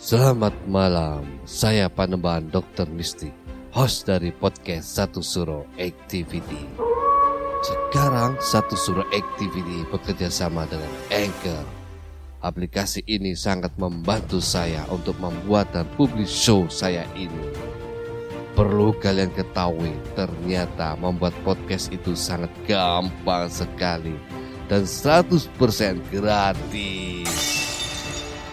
Selamat malam, saya Panembahan Dr. Mistik, host dari podcast Satu Suro Activity. Sekarang Satu Suro Activity bekerja sama dengan Anchor. Aplikasi ini sangat membantu saya untuk membuat dan publish show saya ini. Perlu kalian ketahui, ternyata membuat podcast itu sangat gampang sekali dan 100% gratis.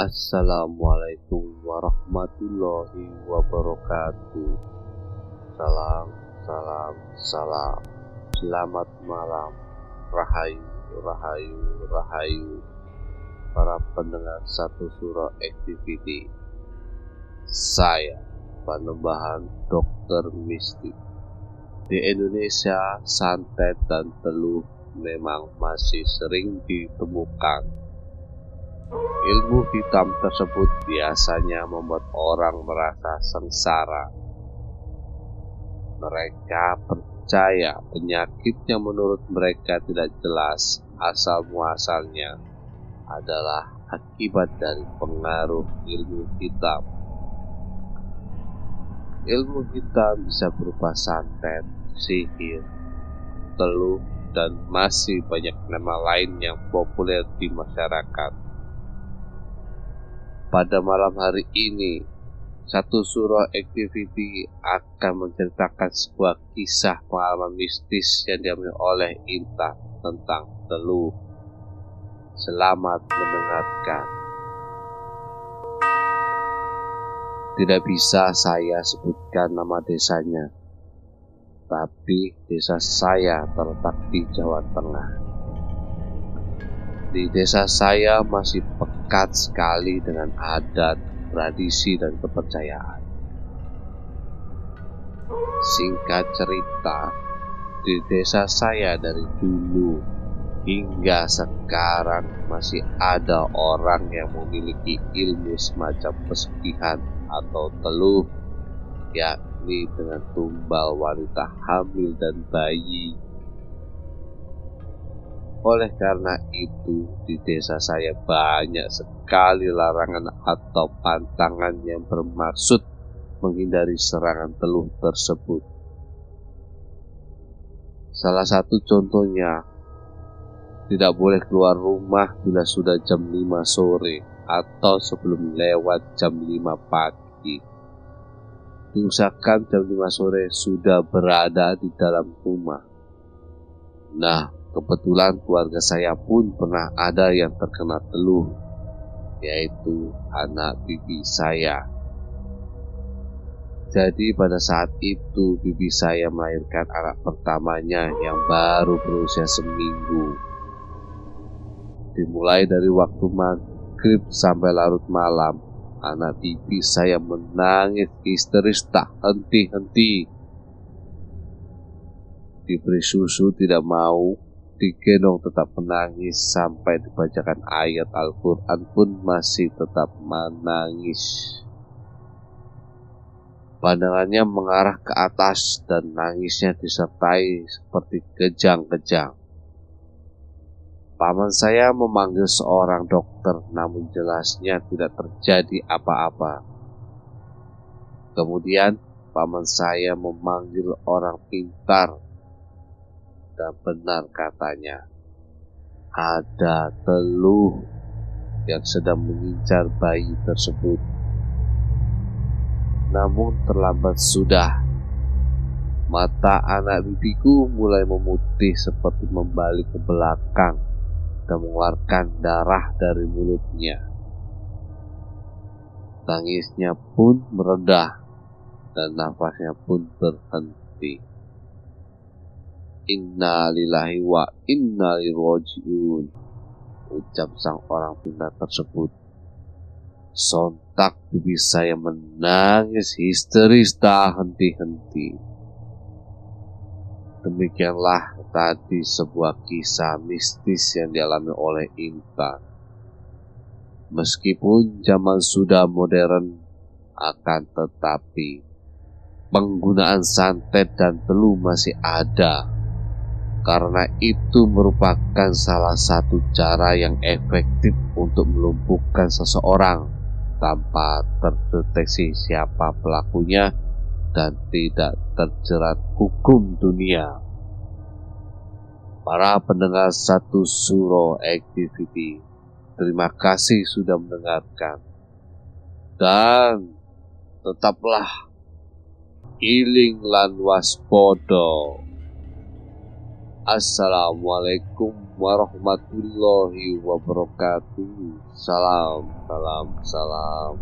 Assalamualaikum warahmatullahi wabarakatuh. Salam, salam, salam. Selamat malam. Rahayu, rahayu, rahayu. Para pendengar satu surah activity. Saya, Panembahan Dokter Mistik. Di Indonesia, santet dan teluh memang masih sering ditemukan Ilmu hitam tersebut biasanya membuat orang merasa sengsara. Mereka percaya penyakit yang menurut mereka tidak jelas asal muasalnya adalah akibat dari pengaruh ilmu hitam. Ilmu hitam bisa berupa santet, sihir, teluh, dan masih banyak nama lain yang populer di masyarakat pada malam hari ini, satu surah activity akan menceritakan sebuah kisah pengalaman mistis yang diambil oleh Inta tentang teluh. Selamat mendengarkan. Tidak bisa saya sebutkan nama desanya, tapi desa saya terletak di Jawa Tengah. Di desa saya masih pekat sekali dengan adat, tradisi, dan kepercayaan. Singkat cerita, di desa saya dari dulu hingga sekarang masih ada orang yang memiliki ilmu semacam pesugihan atau teluh, yakni dengan tumbal wanita hamil dan bayi oleh karena itu, di desa saya banyak sekali larangan atau pantangan yang bermaksud menghindari serangan teluh tersebut. Salah satu contohnya, tidak boleh keluar rumah bila sudah jam 5 sore atau sebelum lewat jam 5 pagi. Diusahakan jam 5 sore sudah berada di dalam rumah. Nah, Kebetulan keluarga saya pun pernah ada yang terkena teluh, yaitu anak bibi saya. Jadi pada saat itu bibi saya melahirkan anak pertamanya yang baru berusia seminggu. Dimulai dari waktu maghrib sampai larut malam, anak bibi saya menangis histeris tak henti-henti. Diberi susu tidak mau, digendong tetap menangis sampai dibacakan ayat Al-Quran pun masih tetap menangis. Pandangannya mengarah ke atas dan nangisnya disertai seperti kejang-kejang. Paman saya memanggil seorang dokter namun jelasnya tidak terjadi apa-apa. Kemudian paman saya memanggil orang pintar dan benar katanya ada teluh yang sedang mengincar bayi tersebut. Namun terlambat sudah. Mata anak bibiku mulai memutih seperti membalik ke belakang dan mengeluarkan darah dari mulutnya. Tangisnya pun meredah dan nafasnya pun berhenti. Inna lillahi wa inna ilaihi ucap sang orang pintar tersebut. Sontak bibi saya menangis histeris tak henti-henti. Demikianlah tadi sebuah kisah mistis yang dialami oleh Intan. Meskipun zaman sudah modern, akan tetapi penggunaan santet dan telu masih ada karena itu merupakan salah satu cara yang efektif untuk melumpuhkan seseorang tanpa terdeteksi siapa pelakunya dan tidak terjerat hukum dunia. Para pendengar satu suro activity, terima kasih sudah mendengarkan. Dan tetaplah iling lan waspodo. Assalamualaikum warahmatullahi wabarakatuh. Salam, salam, salam.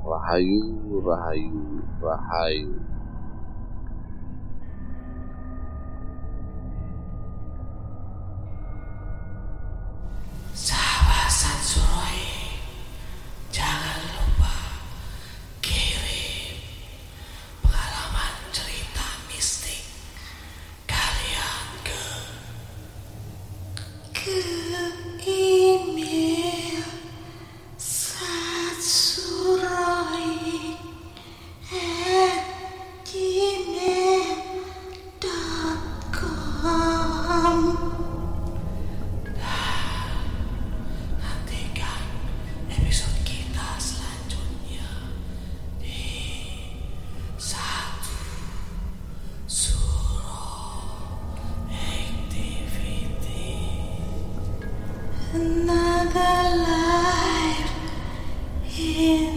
Rahayu, rahayu, rahayu. here.